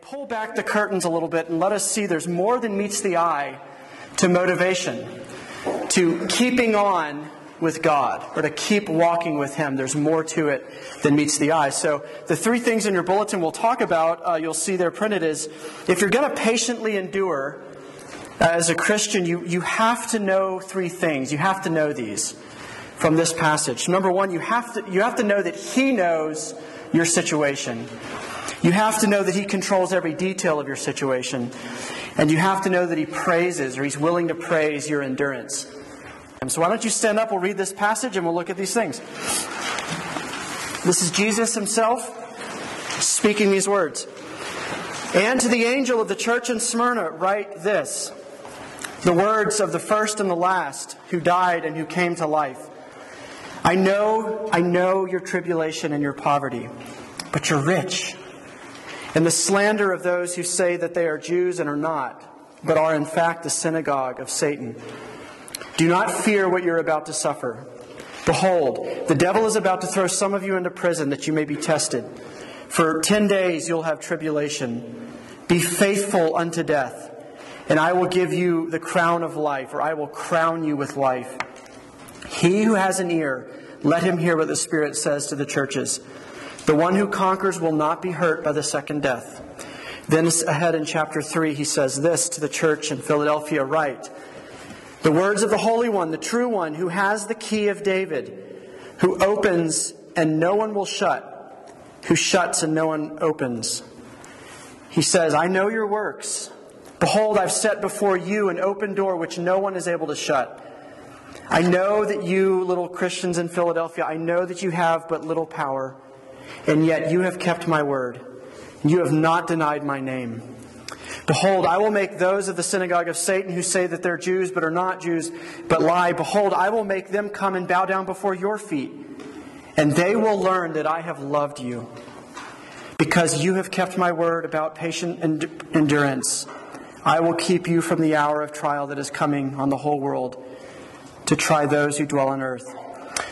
pull back the curtains a little bit and let us see there's more than meets the eye to motivation, to keeping on with God, or to keep walking with Him. There's more to it than meets the eye. So, the three things in your bulletin we'll talk about, uh, you'll see there printed is if you're going to patiently endure uh, as a Christian, you, you have to know three things. You have to know these from this passage. Number one, you have to, you have to know that He knows your situation. You have to know that He controls every detail of your situation. And you have to know that He praises, or He's willing to praise your endurance. And so, why don't you stand up? We'll read this passage and we'll look at these things. This is Jesus Himself speaking these words. And to the angel of the church in Smyrna, write this the words of the first and the last who died and who came to life. I know, I know your tribulation and your poverty, but you're rich and the slander of those who say that they are Jews and are not, but are in fact the synagogue of Satan. Do not fear what you're about to suffer. Behold, the devil is about to throw some of you into prison that you may be tested. For ten days you'll have tribulation. Be faithful unto death, and I will give you the crown of life, or I will crown you with life. He who has an ear, let him hear what the Spirit says to the churches. The one who conquers will not be hurt by the second death. Then ahead in chapter 3, he says this to the church in Philadelphia Write The words of the Holy One, the true one, who has the key of David, who opens and no one will shut, who shuts and no one opens. He says, I know your works. Behold, I've set before you an open door which no one is able to shut. I know that you, little Christians in Philadelphia, I know that you have but little power and yet you have kept my word. You have not denied my name. Behold, I will make those of the synagogue of Satan who say that they're Jews but are not Jews, but lie. Behold, I will make them come and bow down before your feet, and they will learn that I have loved you. Because you have kept my word about patient endurance, I will keep you from the hour of trial that is coming on the whole world to try those who dwell on earth.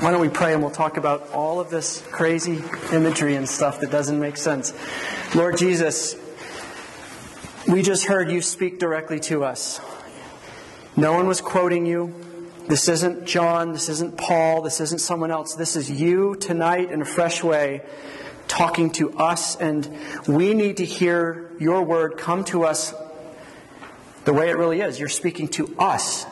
Why don't we pray and we'll talk about all of this crazy imagery and stuff that doesn't make sense. Lord Jesus, we just heard you speak directly to us. No one was quoting you. This isn't John. This isn't Paul. This isn't someone else. This is you tonight in a fresh way talking to us, and we need to hear your word come to us the way it really is. You're speaking to us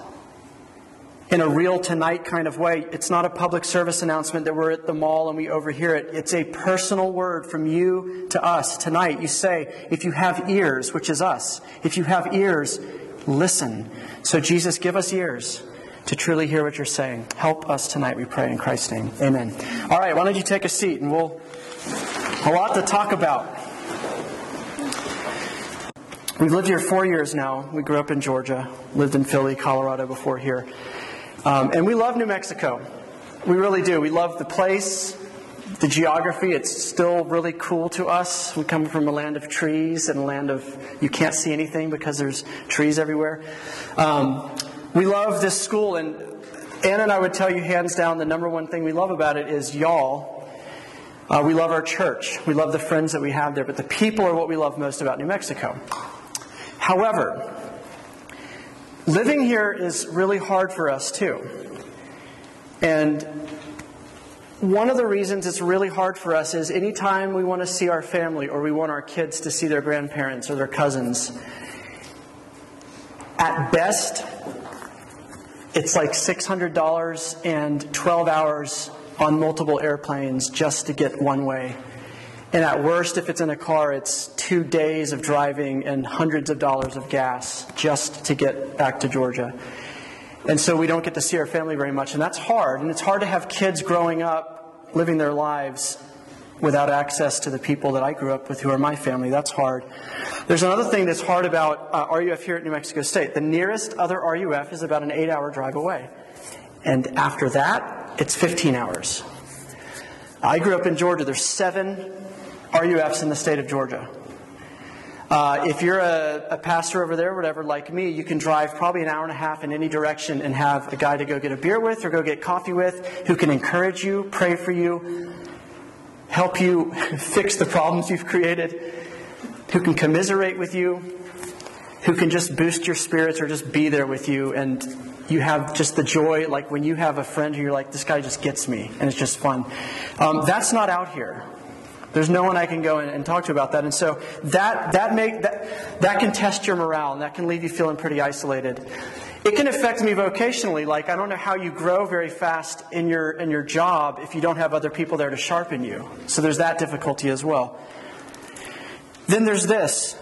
in a real tonight kind of way. It's not a public service announcement that we're at the mall and we overhear it. It's a personal word from you to us tonight. You say, if you have ears, which is us, if you have ears, listen. So, Jesus, give us ears to truly hear what you're saying. Help us tonight, we pray in Christ's name. Amen. All right, why don't you take a seat and we'll, a lot to talk about. We've lived here four years now. We grew up in Georgia, lived in Philly, Colorado before here. Um, and we love New Mexico. We really do. We love the place, the geography. It's still really cool to us. We come from a land of trees and a land of you can't see anything because there's trees everywhere. Um, we love this school, and Anna and I would tell you hands down the number one thing we love about it is y'all. Uh, we love our church. We love the friends that we have there, but the people are what we love most about New Mexico. However, living here is really hard for us too. And one of the reasons it's really hard for us is anytime we want to see our family or we want our kids to see their grandparents or their cousins, at best, it's like $600 and 12 hours on multiple airplanes just to get one way. And at worst, if it's in a car, it's two days of driving and hundreds of dollars of gas just to get back to Georgia. And so we don't get to see our family very much, and that's hard. And it's hard to have kids growing up, living their lives without access to the people that I grew up with who are my family. That's hard. There's another thing that's hard about uh, RUF here at New Mexico State. The nearest other RUF is about an eight hour drive away. And after that, it's 15 hours. I grew up in Georgia. There's seven RUFs in the state of Georgia. Uh, if you're a, a, pastor over there, whatever, like me, you can drive probably an hour and a half in any direction and have a guy to go get a beer with or go get coffee with who can encourage you, pray for you, help you fix the problems you've created, who can commiserate with you, who can just boost your spirits or just be there with you. And you have just the joy, like when you have a friend who you're like, this guy just gets me, and it's just fun. Um, that's not out here. There's no one I can go and, talk to about that. And so that, that, make, that, that can test your morale, and that can leave you feeling pretty isolated. It can affect me vocationally. Like, I don't know how you grow very fast in your, in your job if you don't have other people there to sharpen you. So there's that difficulty as well. Then there's this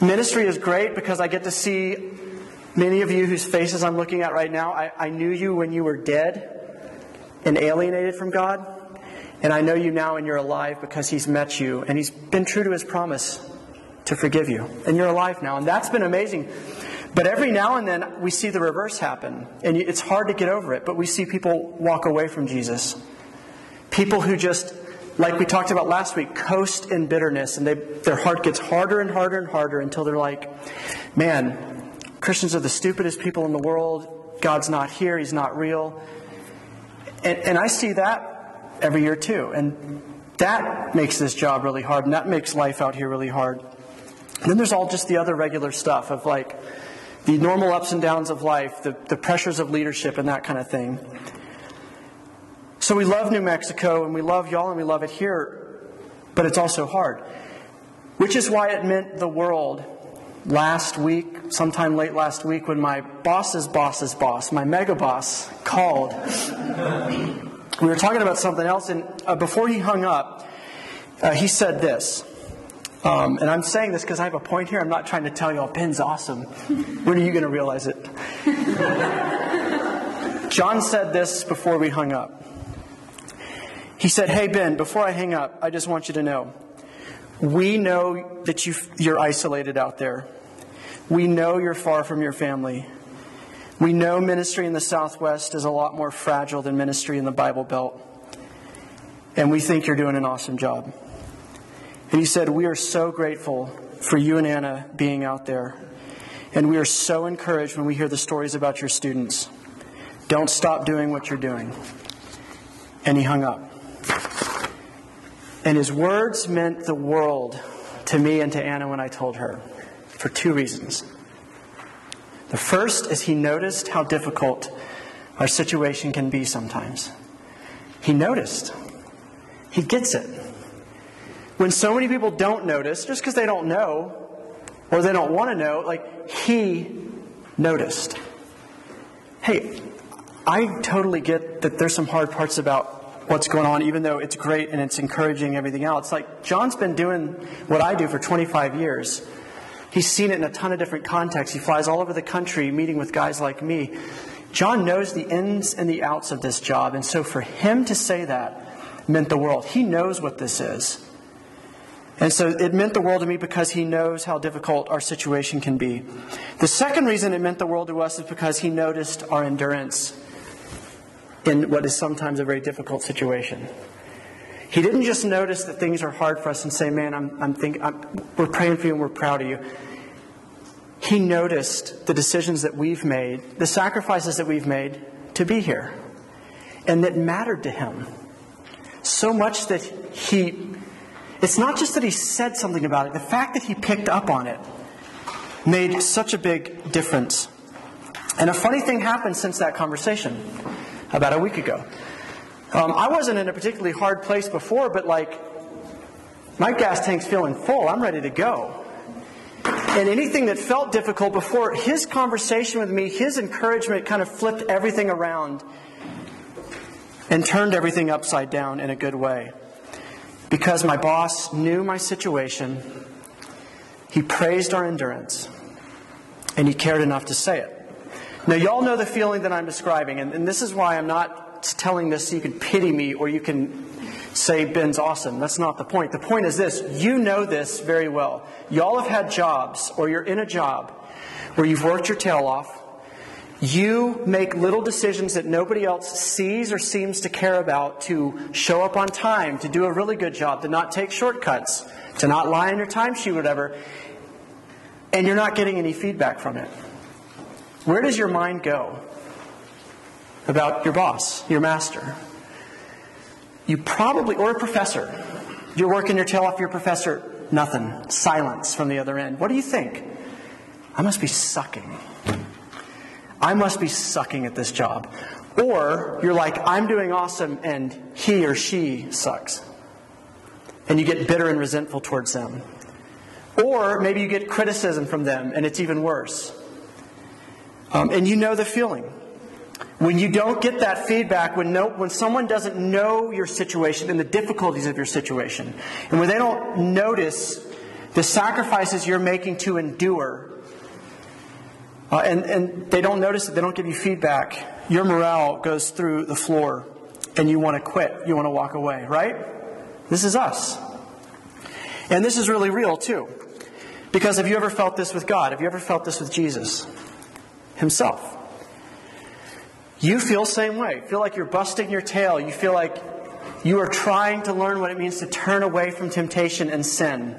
ministry is great because I get to see many of you whose faces I'm looking at right now. I, I knew you when you were dead and alienated from God. And I know you now and you're alive because He's met you and He's been true to His promise to forgive you. And you're alive now. And that's been amazing. But every now and then we see the reverse happen. And it's hard to get over it. But we see people walk away from Jesus. People who just, like we talked about last week, coast in bitterness. And they, their heart gets harder and harder and harder until they're like, man, Christians are the stupidest people in the world. God's not here. He's not real. And, and I see that every year too. And that makes this job really hard, and that makes life out here really hard. And then there's all just the other regular stuff of like the normal ups and downs of life, the, the pressures of leadership, and that kind of thing. So we love New Mexico, and we love y'all, and we love it here, but it's also hard. Which is why it meant the world last week, sometime late last week, when my boss's boss's boss, my mega boss, called we were talking about something else, and uh, before he hung up, uh, he said this. Um, and I'm saying this because I have a point here. I'm not trying to tell you, oh, Ben's awesome. when are you going to realize it? John said this before we hung up. He said, Hey, Ben, before I hang up, I just want you to know we know that you, you're isolated out there. We know you're far from your family. We know ministry in the Southwest is a lot more fragile than ministry in the Bible Belt. And we think you're doing an awesome job. And he said, We are so grateful for you and Anna being out there. And we are so encouraged when we hear the stories about your students. Don't stop doing what you're doing. And he hung up. And his words meant the world to me and to Anna when I told her for two reasons. The first is he noticed how difficult our situation can be sometimes. He noticed. He gets it. When so many people don't notice, just because they don't know or they don't want to know, like he noticed. Hey, I totally get that there's some hard parts about what's going on, even though it's great and it's encouraging everything else. Like, John's been doing what I do for 25 years. He's seen it in a ton of different contexts. He flies all over the country meeting with guys like me. John knows the ins and the outs of this job, and so for him to say that meant the world. He knows what this is. And so it meant the world to me because he knows how difficult our situation can be. The second reason it meant the world to us is because he noticed our endurance in what is sometimes a very difficult situation. He didn't just notice that things are hard for us and say, man, I'm, I'm thinking, I'm, we're praying for you and we're proud of you. He noticed the decisions that we've made, the sacrifices that we've made to be here, and that mattered to him. So much that he, it's not just that he said something about it, the fact that he picked up on it made such a big difference. And a funny thing happened since that conversation about a week ago. Um, I wasn't in a particularly hard place before, but like my gas tank's feeling full. I'm ready to go. And anything that felt difficult before, his conversation with me, his encouragement kind of flipped everything around and turned everything upside down in a good way. Because my boss knew my situation, he praised our endurance, and he cared enough to say it. Now, y'all know the feeling that I'm describing, and, and this is why I'm not telling this so you can pity me or you can say Ben's awesome. That's not the point. The point is this you know this very well. Y'all have had jobs, or you're in a job where you've worked your tail off. You make little decisions that nobody else sees or seems to care about to show up on time, to do a really good job, to not take shortcuts, to not lie on your timesheet, whatever, and you're not getting any feedback from it. Where does your mind go about your boss, your master? You probably, or a professor. You're working your tail off your professor, nothing. Silence from the other end. What do you think? I must be sucking. I must be sucking at this job. Or you're like, I'm doing awesome and he or she sucks. And you get bitter and resentful towards them. Or maybe you get criticism from them and it's even worse. Um, and you know the feeling. When you don't get that feedback, when, no, when someone doesn't know your situation and the difficulties of your situation, and when they don't notice the sacrifices you're making to endure, uh, and, and they don't notice it, they don't give you feedback, your morale goes through the floor and you want to quit. You want to walk away, right? This is us. And this is really real, too. Because have you ever felt this with God? Have you ever felt this with Jesus Himself? You feel the same way. Feel like you're busting your tail. You feel like you are trying to learn what it means to turn away from temptation and sin.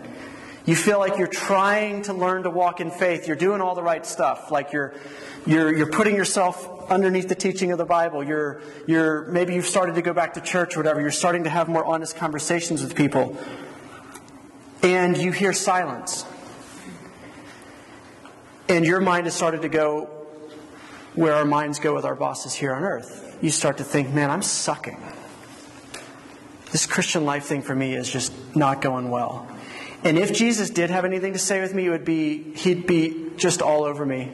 You feel like you're trying to learn to walk in faith. You're doing all the right stuff. Like you're, you're, you're putting yourself underneath the teaching of the Bible. You're, you're, maybe you've started to go back to church or whatever. You're starting to have more honest conversations with people. And you hear silence. And your mind has started to go, where our minds go with our bosses here on earth. You start to think, man, I'm sucking. This Christian life thing for me is just not going well. And if Jesus did have anything to say with me, it would be he'd be just all over me,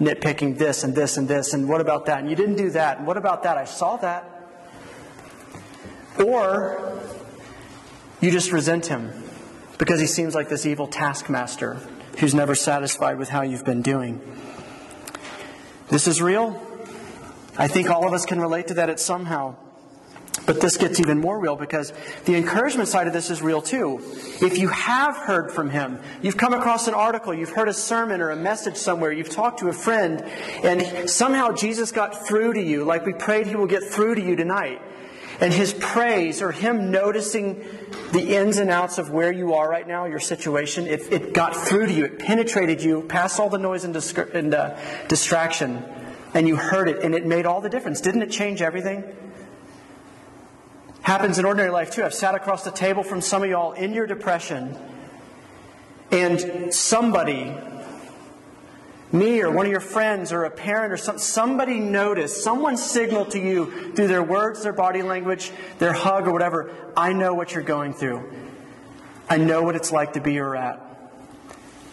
nitpicking this and this and this, and what about that? And you didn't do that, and what about that? I saw that. Or you just resent him because he seems like this evil taskmaster who's never satisfied with how you've been doing. This is real. I think all of us can relate to that at somehow. But this gets even more real because the encouragement side of this is real too. If you have heard from him, you've come across an article, you've heard a sermon or a message somewhere, you've talked to a friend, and somehow Jesus got through to you, like we prayed he will get through to you tonight. And his praise or him noticing the ins and outs of where you are right now, your situation, it, it got through to you, it penetrated you, past all the noise and, and uh, distraction, and you heard it, and it made all the difference. Didn't it change everything? Happens in ordinary life too. I've sat across the table from some of y'all in your depression, and somebody me or one of your friends or a parent or some, somebody noticed, someone signaled to you through their words, their body language, their hug, or whatever, I know what you're going through. I know what it's like to be your at.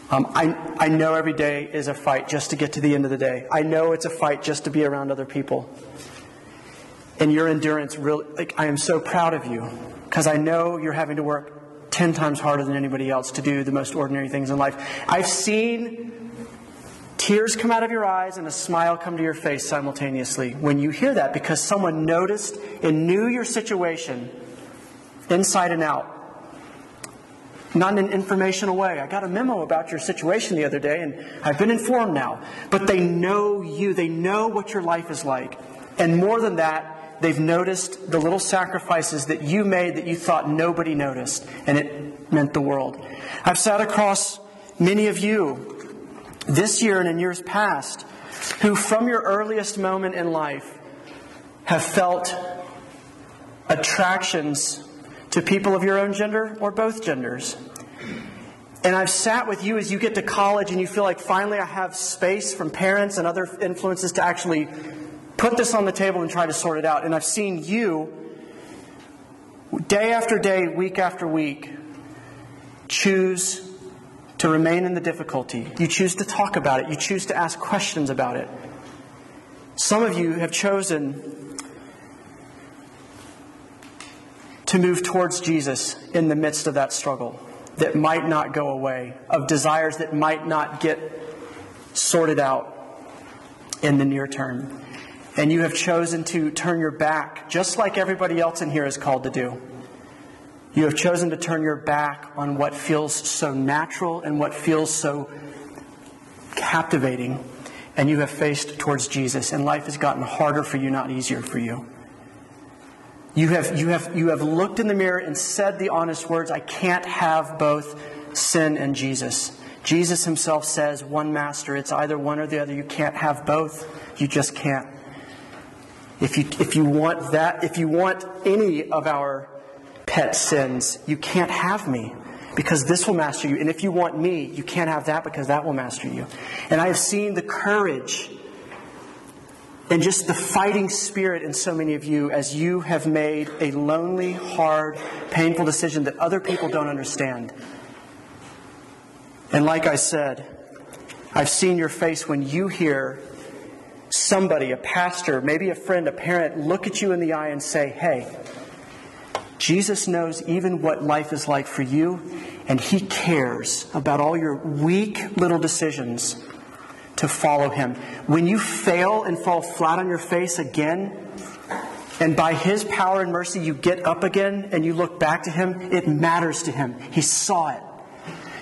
Um, I, I know every day is a fight just to get to the end of the day. I know it's a fight just to be around other people. And your endurance, really, like, I am so proud of you because I know you're having to work 10 times harder than anybody else to do the most ordinary things in life. I've seen tears come out of your eyes and a smile come to your face simultaneously when you hear that because someone noticed and knew your situation inside and out. Not in an informational way. I got a memo about your situation the other day and I've been informed now. But they know you, they know what your life is like. And more than that, they've noticed the little sacrifices that you made that you thought nobody noticed, and it meant the world. I've sat across many of you this year and in years past who, from your earliest moment in life, have felt attractions to people of your own gender or both genders. And I've sat with you as you get to college and you feel like finally I have space from parents and other influences to actually put this on the table and try to sort it out. And I've seen you, day after day, week after week, choose to remain in the difficulty. You choose to talk about it. You choose to ask questions about it. Some of you have chosen to move towards Jesus in the midst of that struggle that might not go away, of desires that might not get sorted out in the near term. And you have chosen to turn your back, just like everybody else in here is called to do. You have chosen to turn your back on what feels so natural and what feels so captivating, and you have faced towards Jesus, and life has gotten harder for you, not easier for you. You have, you, have, you have looked in the mirror and said the honest words I can't have both sin and Jesus. Jesus himself says, one master, it's either one or the other. You can't have both. You just can't. If you, if you want that, if you want any of our pet sins. You can't have me because this will master you. And if you want me, you can't have that because that will master you. And I have seen the courage and just the fighting spirit in so many of you as you have made a lonely, hard, painful decision that other people don't understand. And like I said, I've seen your face when you hear somebody, a pastor, maybe a friend, a parent, look at you in the eye and say, Hey, Jesus knows even what life is like for you, and He cares about all your weak little decisions to follow Him. When you fail and fall flat on your face again, and by His power and mercy you get up again and you look back to Him, it matters to Him. He saw it.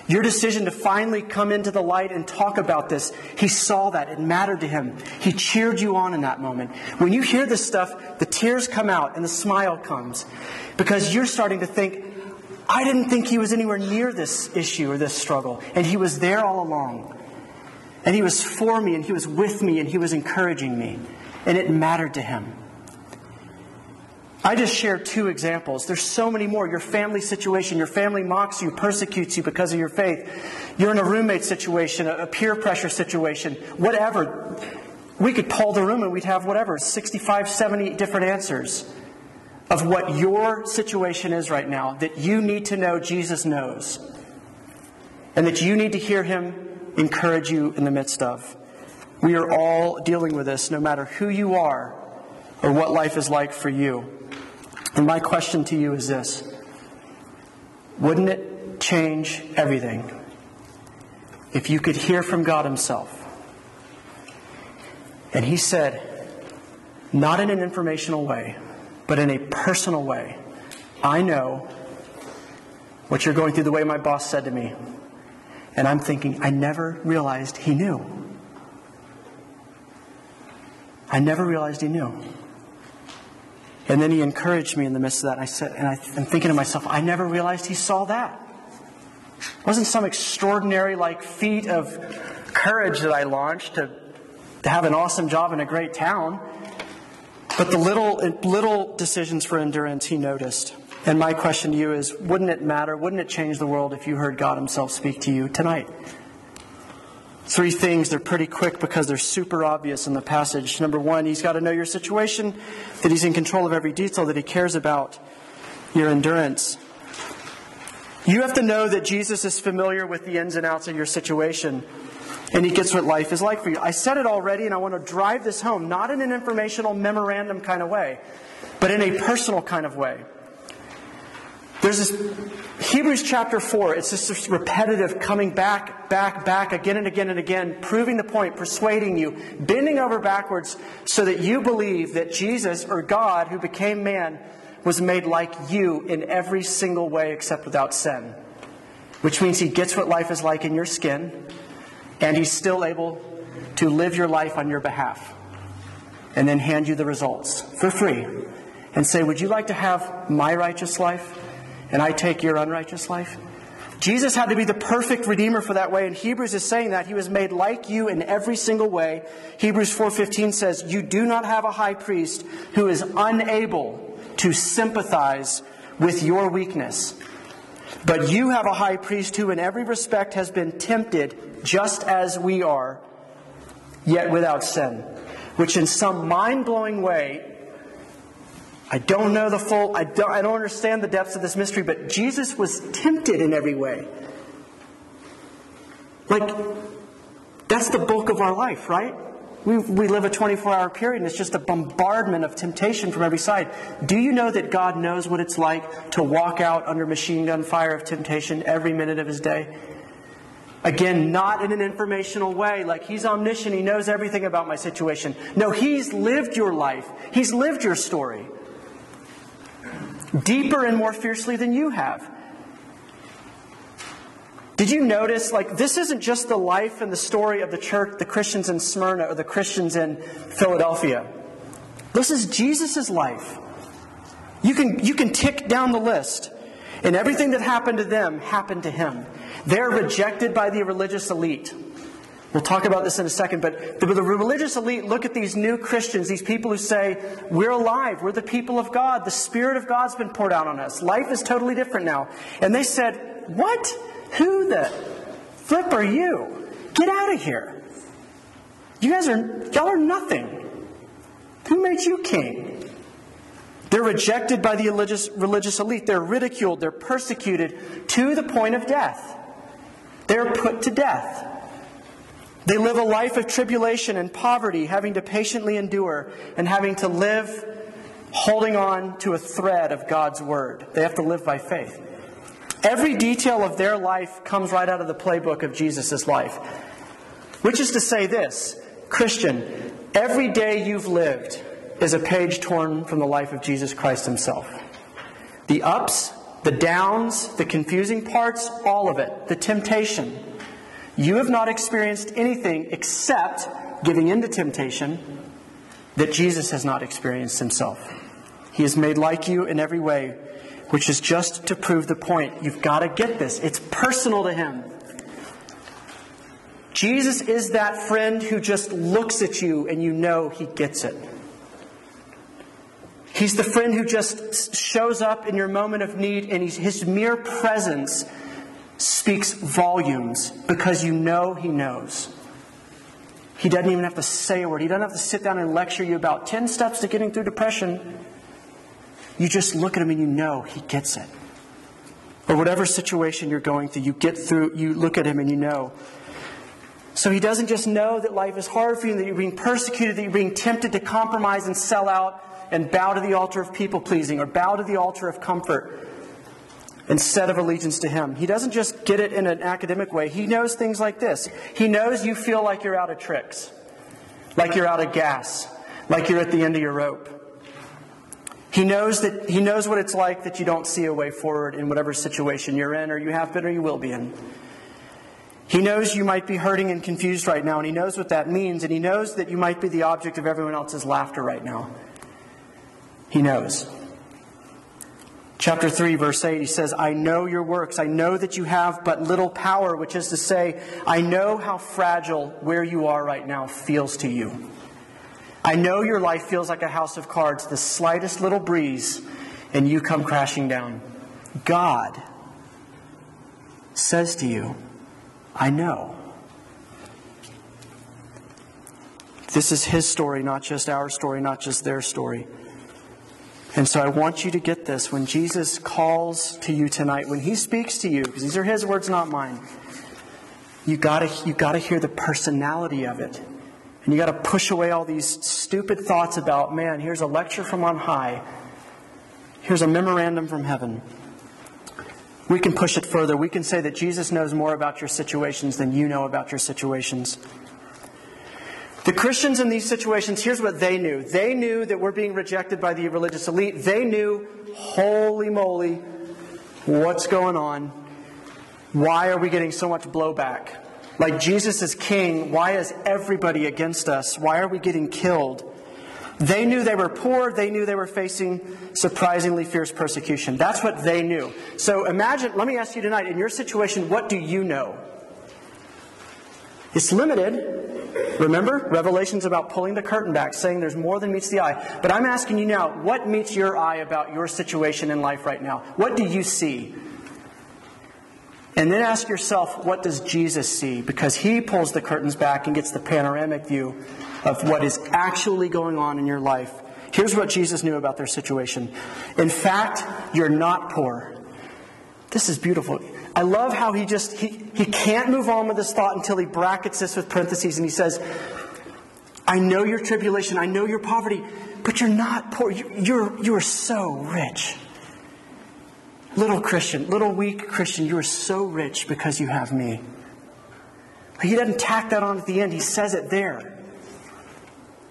Your decision to finally come into the light and talk about this, he saw that. It mattered to him. He cheered you on in that moment. When you hear this stuff, the tears come out and the smile comes because you're starting to think, I didn't think he was anywhere near this issue or this struggle. And he was there all along. And he was for me and he was with me and he was encouraging me. And it mattered to him. I just shared two examples. There's so many more. Your family situation, your family mocks you, persecutes you because of your faith. You're in a roommate situation, a peer pressure situation, whatever. We could poll the room and we'd have whatever, 65, 70 different answers of what your situation is right now that you need to know Jesus knows. And that you need to hear him encourage you in the midst of. We are all dealing with this, no matter who you are or what life is like for you. And my question to you is this Wouldn't it change everything if you could hear from God Himself? And He said, not in an informational way, but in a personal way, I know what you're going through the way my boss said to me. And I'm thinking, I never realized he knew. I never realized he knew. And then he encouraged me in the midst of that. And I said, and I, am thinking to myself, I never realized he saw that. It wasn't some extraordinary like feat of courage that I launched to, to have an awesome job in a great town. But the little little decisions for endurance he noticed. And my question to you is, wouldn't it matter? Wouldn't it change the world if you heard God himself speak to you tonight? Three things, they're pretty quick because they're super obvious in the passage. Number one, he's got to know your situation, that he's in control of every detail, that he cares about your endurance. You have to know that Jesus is familiar with the ins and outs of your situation, and he gets what life is like for you. I said it already, and I want to drive this home, not in an informational memorandum kind of way, but in a personal kind of way. There's this Hebrews chapter 4, it's just this repetitive coming back, back, back again and again and again, proving the point, persuading you, bending over backwards so that you believe that Jesus or God who became man was made like you in every single way except without sin. Which means he gets what life is like in your skin, and he's still able to live your life on your behalf and then hand you the results for free and say, Would you like to have my righteous life? And I take your unrighteous life? Jesus had to be the perfect redeemer for that way, and Hebrews is saying that he was made like you in every single way. Hebrews 4:15 says, "You do not have a high priest who is unable to sympathize with your weakness, but you have a high priest who in every respect has been tempted just as we are, yet without sin." Which in some mind-blowing way I don't know the full, I don't, I don't understand the depths of this mystery, but Jesus was tempted in every way. Like, that's the bulk of our life, right? We, we live a 24 hour period and it's just a bombardment of temptation from every side. Do you know that God knows what it's like to walk out under machine gun fire of temptation every minute of his day? Again, not in an informational way, like he's omniscient, he knows everything about my situation. No, he's lived your life, he's lived your story. Deeper and more fiercely than you have. Did you notice, like, this isn't just the life and the story of the church, the Christians in Smyrna or the Christians in Philadelphia. This is Jesus' life. You can, you can tick down the list. And everything that happened to them happened to him. They're rejected by the religious elite. We'll talk about this in a second, but the, the, religious elite look at these new Christians, these people who say, We're alive, we're the people of God, the Spirit of God's been poured out on us, life is totally different now. And they said, What? Who the flip are you? Get out of here. You guys are, y'all are nothing. Who made you king? They're rejected by the religious, religious elite. They're ridiculed. They're persecuted to the point of death. They're put to death. They live a life of tribulation and poverty, having to patiently endure and having to live holding on to a thread of God's word. They have to live by faith. Every detail of their life comes right out of the playbook of Jesus' life. Which is to say this Christian, every day you've lived is a page torn from the life of Jesus Christ himself. The ups, the downs, the confusing parts, all of it, the temptation. You have not experienced anything except giving in to temptation that Jesus has not experienced himself. He is made like you in every way, which is just to prove the point. You've got to get this. It's personal to him. Jesus is that friend who just looks at you and you know he gets it. He's the friend who just shows up in your moment of need and his mere presence speaks volumes because you know he knows. He doesn't even have to say a word. He doesn't have to sit down and lecture you about 10 steps to getting through depression. You just look at him and you know he gets it. Or whatever situation you're going through, you get through, you look at him and you know. So he doesn't just know that life is hard for you, that you're being persecuted, that you're being tempted to compromise and sell out and bow to the altar of people pleasing or bow to the altar of comfort instead of allegiance to him. He doesn't just get it in an academic way. He knows things like this. He knows you feel like you're out of tricks, like you're out of gas, like you're at the end of your rope. He knows that he knows what it's like that you don't see a way forward in whatever situation you're in or you have been or you will be in. He knows you might be hurting and confused right now, and he knows what that means, and he knows that you might be the object of everyone else's laughter right now. He knows. Chapter 3, verse 8, he says, I know your works. I know that you have but little power, which is to say, I know how fragile where you are right now feels to you. I know your life feels like a house of cards, the slightest little breeze, and you come crashing down. God says to you, I know. This is his story, not just our story, not just their story. And so I want you to get this. When Jesus calls to you tonight, when he speaks to you, because these are his words, not mine, you gotta, you gotta hear the personality of it. And you got to push away all these stupid thoughts about, man, here's a lecture from on high. Here's a memorandum from heaven. We can push it further. We can say that Jesus knows more about your situations than you know about your situations. The Christians in these situations, here's what they knew. They knew that we're being rejected by the religious elite. They knew, holy moly, what's going on? Why are we getting so much blowback? Like Jesus is king, why is everybody against us? Why are we getting killed? They knew they were poor. They knew they were facing surprisingly fierce persecution. That's what they knew. So imagine, let me ask you tonight, in your situation, what do you know? It's limited. Remember, Revelation's about pulling the curtain back, saying there's more than meets the eye. But I'm asking you now, what meets your eye about your situation in life right now? What do you see? And then ask yourself, what does Jesus see? Because he pulls the curtains back and gets the panoramic view of what is actually going on in your life. Here's what Jesus knew about their situation. In fact, you're not poor. This is beautiful. I love how he just, he, he can't move on with this thought until he brackets this with parentheses and he says, I know your tribulation, I know your poverty, but you're not poor. You, you're, you're so rich. Little Christian, little weak Christian, you are so rich because you have me. He doesn't tack that on at the end, he says it there.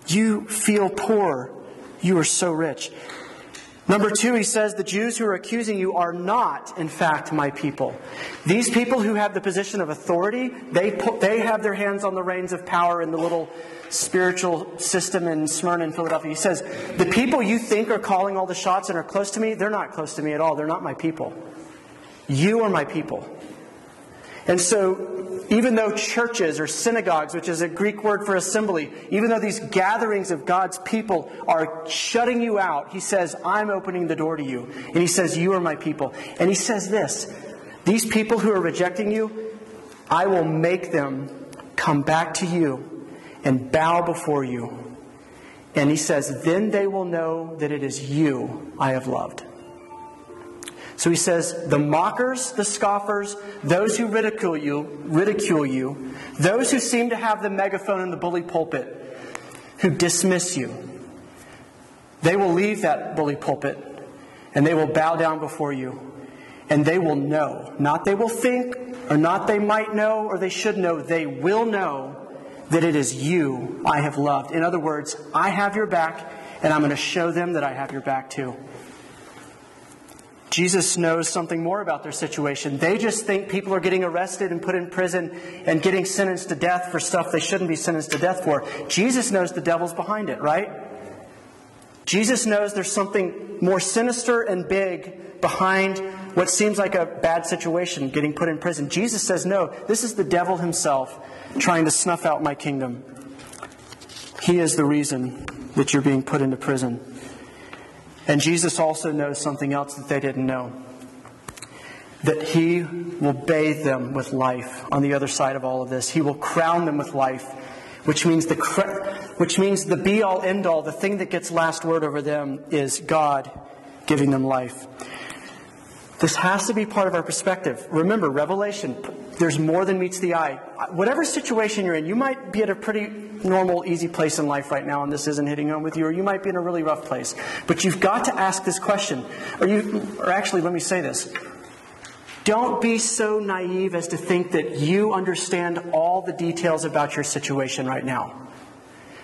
You feel poor, you are so rich. Number two, he says the Jews who are accusing you are not, in fact, my people. These people who have the position of authority, they, put, they have their hands on the reins of power in the little spiritual system in Smyrna and Philadelphia. He says, the people you think are calling all the shots and are close to me, they're not close to me at all. They're not my people. You are my people. And so, even though churches or synagogues, which is a Greek word for assembly, even though these gatherings of God's people are shutting you out, he says, I'm opening the door to you. And he says, You are my people. And he says this These people who are rejecting you, I will make them come back to you and bow before you. And he says, Then they will know that it is you I have loved. So he says, the mockers, the scoffers, those who ridicule you, ridicule you, those who seem to have the megaphone and the bully pulpit, who dismiss you, they will leave that bully pulpit and they will bow down before you and they will know. Not they will think, or not they might know, or they should know. They will know that it is you I have loved. In other words, I have your back, and I'm going to show them that I have your back too. Jesus knows something more about their situation. They just think people are getting arrested and put in prison and getting sentenced to death for stuff they shouldn't be sentenced to death for. Jesus knows the devil's behind it, right? Jesus knows there's something more sinister and big behind what seems like a bad situation, getting put in prison. Jesus says, No, this is the devil himself trying to snuff out my kingdom. He is the reason that you're being put into prison. And Jesus also knows something else that they didn't know that He will bathe them with life on the other side of all of this. He will crown them with life, which means the, which means the be all end all, the thing that gets last word over them is God giving them life. This has to be part of our perspective. Remember, Revelation, there's more than meets the eye. Whatever situation you're in, you might be at a pretty normal, easy place in life right now, and this isn't hitting home with you, or you might be in a really rough place. But you've got to ask this question. Or, you, or actually, let me say this. Don't be so naive as to think that you understand all the details about your situation right now.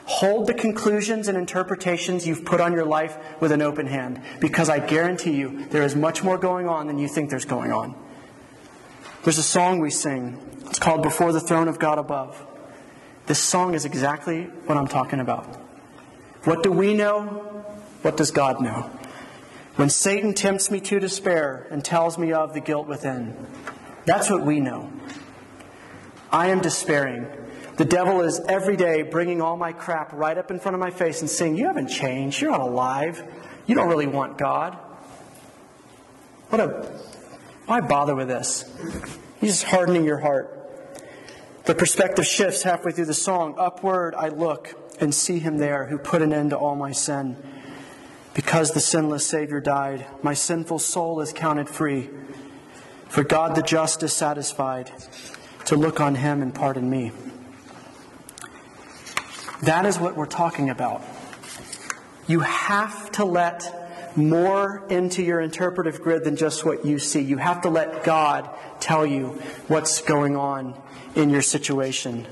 Hold the conclusions and interpretations you've put on your life with an open hand, because I guarantee you there is much more going on than you think there's going on. There's a song we sing. It's called Before the Throne of God Above. This song is exactly what I'm talking about. What do we know? What does God know? When Satan tempts me to despair and tells me of the guilt within, that's what we know. I am despairing the devil is every day bringing all my crap right up in front of my face and saying, You haven't changed. You're not alive. You don't really want God. What a. Why bother with this? You're just hardening your heart. The perspective shifts halfway through the song. Upward I look and see him there who put an end to all my sin. Because the sinless Savior died, my sinful soul is counted free. For God the just is satisfied to look on him and pardon me. That is what we're talking about. You have to let more into your interpretive grid than just what you see. You have to let God tell you what's going on in your situation.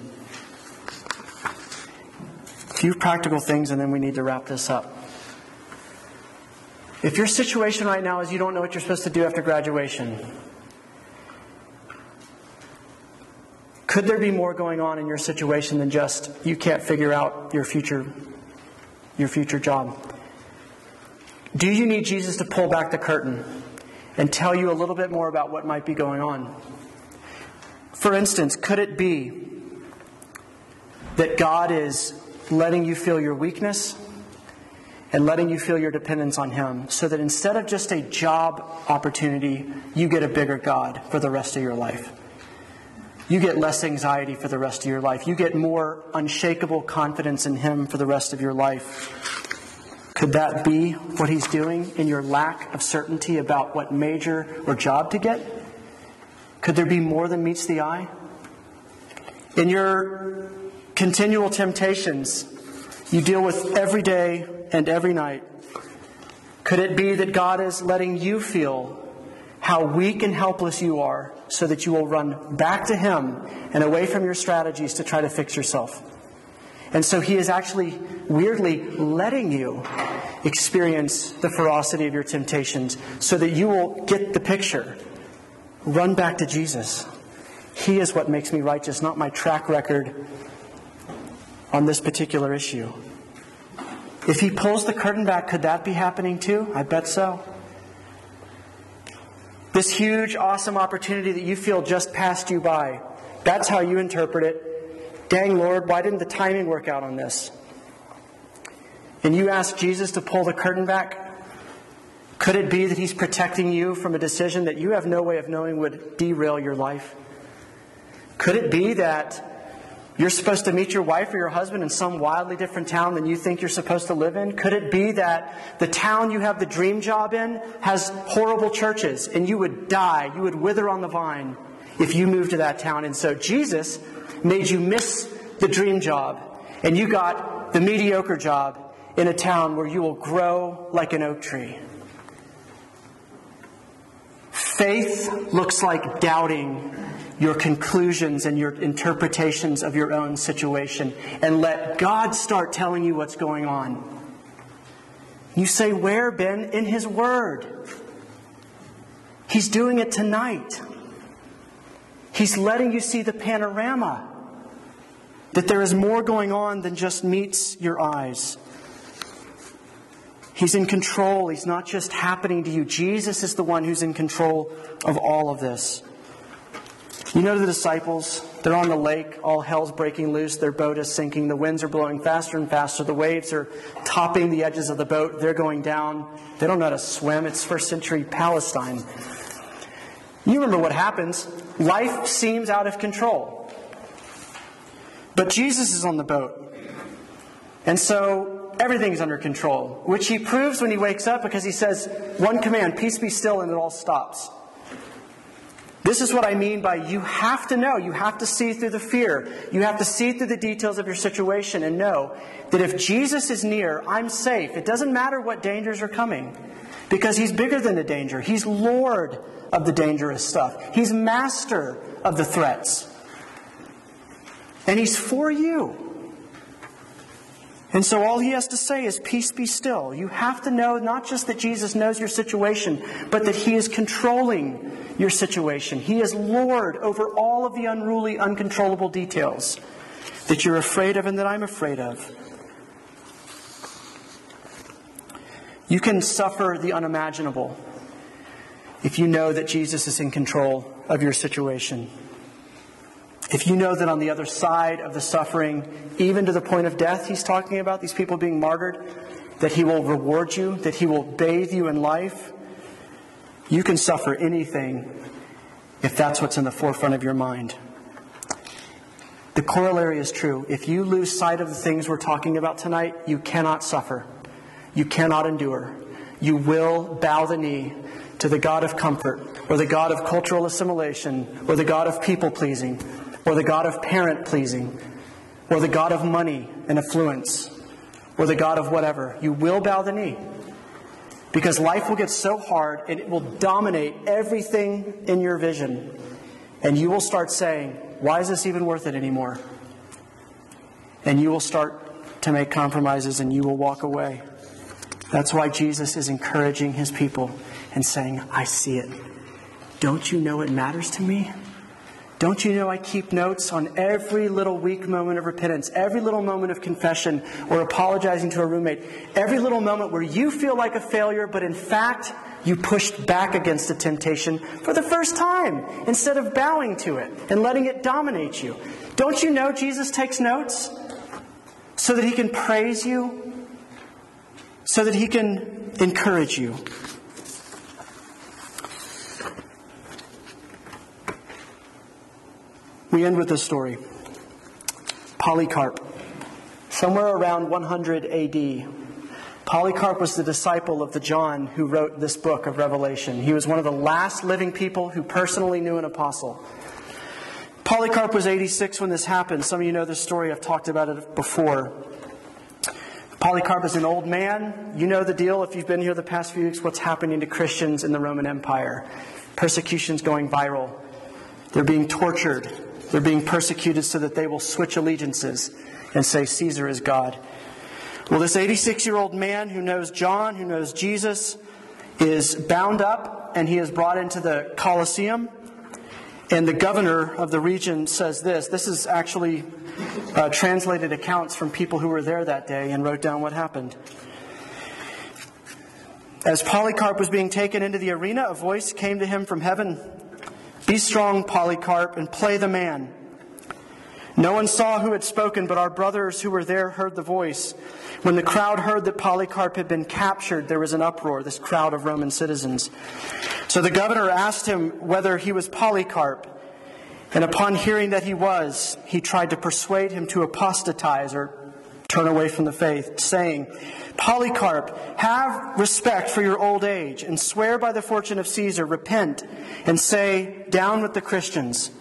A few practical things, and then we need to wrap this up. If your situation right now is you don't know what you're supposed to do after graduation, Could there be more going on in your situation than just you can't figure out your future your future job? Do you need Jesus to pull back the curtain and tell you a little bit more about what might be going on? For instance, could it be that God is letting you feel your weakness and letting you feel your dependence on Him so that instead of just a job opportunity, you get a bigger God for the rest of your life? you get less anxiety for the rest of your life. You get more unshakable confidence in Him for the rest of your life. Could that be what He's doing in your lack of certainty about what major or job to get? Could there be more than meets the eye? In your continual temptations you deal with every day and every night, could it be that God is letting you feel how weak and helpless you are so that you will run back to Him and away from your strategies to try to fix yourself. And so he is actually weirdly letting you experience the ferocity of your temptations so that you will get the picture. Run back to Jesus. He is what makes me righteous, not my track record on this particular issue. If he pulls the curtain back, could that be happening too? I bet so. This huge, awesome opportunity that you feel just passed you by, that's how you interpret it. Dang, Lord, why didn't the timing work out on this? And you ask Jesus to pull the curtain back? Could it be that he's protecting you from a decision that you have no way of knowing would derail your life? Could it be that you're supposed to meet your wife or your husband in some wildly different town than you think you're supposed to live in? Could it be that the town you have the dream job in has horrible churches and you would die, you would wither on the vine if you moved to that town? And so Jesus made you miss the dream job and you got the mediocre job in a town where you will grow like an oak tree. Faith looks like doubting your conclusions and your interpretations of your own situation and let God start telling you what's going on. You say, Where, Ben? In His Word. He's doing it tonight. He's letting you see the panorama. That there is more going on than just meets your eyes. He's in control. He's not just happening to you. Jesus is the one who's in control of all of this. You know the disciples, they're on the lake, all hell's breaking loose, their boat is sinking, the winds are blowing faster and faster, the waves are topping the edges of the boat, they're going down. They don't know how to swim. It's first century Palestine. You remember what happens. Life seems out of control. But Jesus is on the boat. And so everything's under control, which he proves when he wakes up because he says, one command, peace be still, and it all stops. This is what I mean by you have to know, you have to see through the fear, you have to see through the details of your situation and know that if Jesus is near, I'm safe. It doesn't matter what dangers are coming because he's bigger than the danger. He's Lord of the dangerous stuff, he's master of the threats. And he's for you. And so all he has to say is, Peace be still. You have to know not just that Jesus knows your situation, but that he is controlling your situation. He is Lord over all of the unruly, uncontrollable details that you're afraid of and that I'm afraid of. You can suffer the unimaginable if you know that Jesus is in control of your situation. If you know that on the other side of the suffering, even to the point of death, he's talking about these people being martyred, that he will reward you, that he will bathe you in life, you can suffer anything if that's what's in the forefront of your mind. The corollary is true. If you lose sight of the things we're talking about tonight, you cannot suffer. You cannot endure. You will bow the knee to the God of comfort, or the God of cultural assimilation, or the God of people pleasing, or the God of parent pleasing, or the God of money and affluence, or the God of whatever. You will bow the knee. Because life will get so hard and it will dominate everything in your vision. And you will start saying, Why is this even worth it anymore? And you will start to make compromises and you will walk away. That's why Jesus is encouraging his people and saying, I see it. Don't you know it matters to me? Don't you know I keep notes on every little weak moment of repentance, every little moment of confession or apologizing to a roommate, every little moment where you feel like a failure, but in fact, you pushed back against the temptation for the first time instead of bowing to it and letting it dominate you. Don't you know Jesus takes notes so that he can praise you, so that he can encourage you? We end with this story. Polycarp. Somewhere around 100 AD, Polycarp was the disciple of the John who wrote this book of Revelation. He was one of the last living people who personally knew an apostle. Polycarp was 86 when this happened. Some of you know this story, I've talked about it before. Polycarp is an old man. You know the deal if you've been here the past few weeks, what's happening to Christians in the Roman Empire. Persecution's going viral. They're being tortured. They're being persecuted so that they will switch allegiances and say Caesar is God. Well, this 86 year old man who knows John, who knows Jesus, is bound up and he is brought into the Colosseum. And the governor of the region says this. This is actually uh, translated accounts from people who were there that day and wrote down what happened. As Polycarp was being taken into the arena, a voice came to him from heaven Be strong, Polycarp, and play the man. No one saw who had spoken, but our brothers who were there heard the voice. When the crowd heard that Polycarp had been captured, there was an uproar, this crowd of Roman citizens. So the governor asked him whether he was Polycarp. And upon hearing that he was, he tried to persuade him to apostatize or turn away from the faith, saying, Polycarp, have respect for your old age and swear by the fortune of Caesar, repent, and say, Down with the Christians.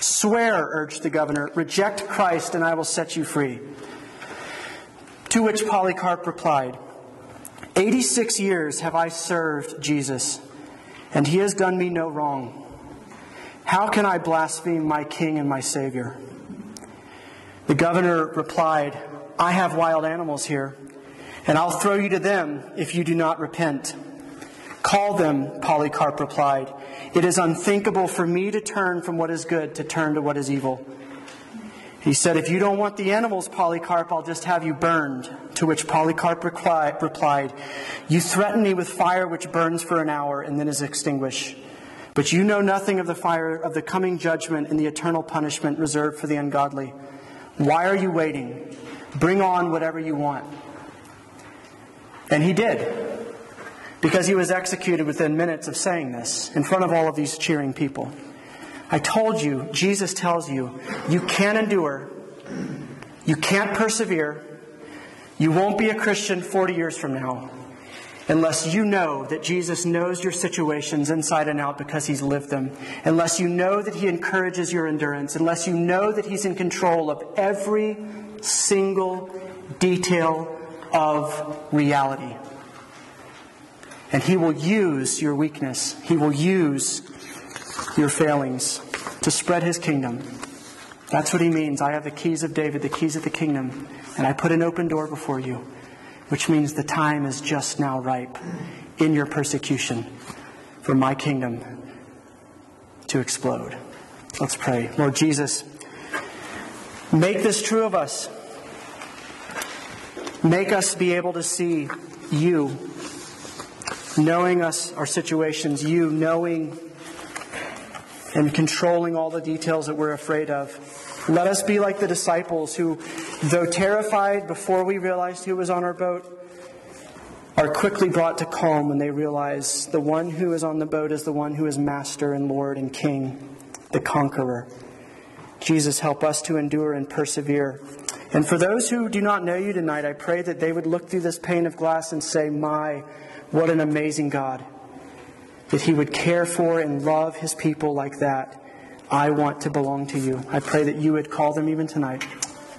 Swear, urged the governor, reject Christ, and I will set you free. To which Polycarp replied, Eighty six years have I served Jesus, and he has done me no wrong. How can I blaspheme my king and my Savior? The governor replied, I have wild animals here, and I'll throw you to them if you do not repent. Call them, Polycarp replied. It is unthinkable for me to turn from what is good to turn to what is evil. He said, If you don't want the animals, Polycarp, I'll just have you burned. To which Polycarp replied, You threaten me with fire which burns for an hour and then is extinguished. But you know nothing of the fire of the coming judgment and the eternal punishment reserved for the ungodly. Why are you waiting? Bring on whatever you want. And he did. Because he was executed within minutes of saying this in front of all of these cheering people. I told you, Jesus tells you, you can't endure, you can't persevere, you won't be a Christian 40 years from now unless you know that Jesus knows your situations inside and out because he's lived them, unless you know that he encourages your endurance, unless you know that he's in control of every single detail of reality. And He will use your weakness, He will use your failings to spread His kingdom. That's what He means. I have the keys of David, the keys of the kingdom, and I put an open door before you, which means the time is just now ripe in your persecution for my kingdom to explode. Let's pray. Lord Jesus, make this true of us. Make us be able to see you knowing us, our situations, you knowing and controlling all the details that we're afraid of. Let us be like the disciples who, though terrified before we realized who was on our boat, are quickly brought to calm when they realize the one who is on the boat is the one who is master and Lord and King, the conqueror. Jesus, help us to endure and persevere. And for those who do not know you tonight, I pray that they would look through this pane of glass and say, My, what an amazing God. That He would care for and love His people like that. I want to belong to you. I pray that you would call them even tonight.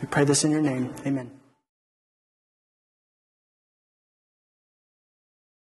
We pray this in your name. Amen.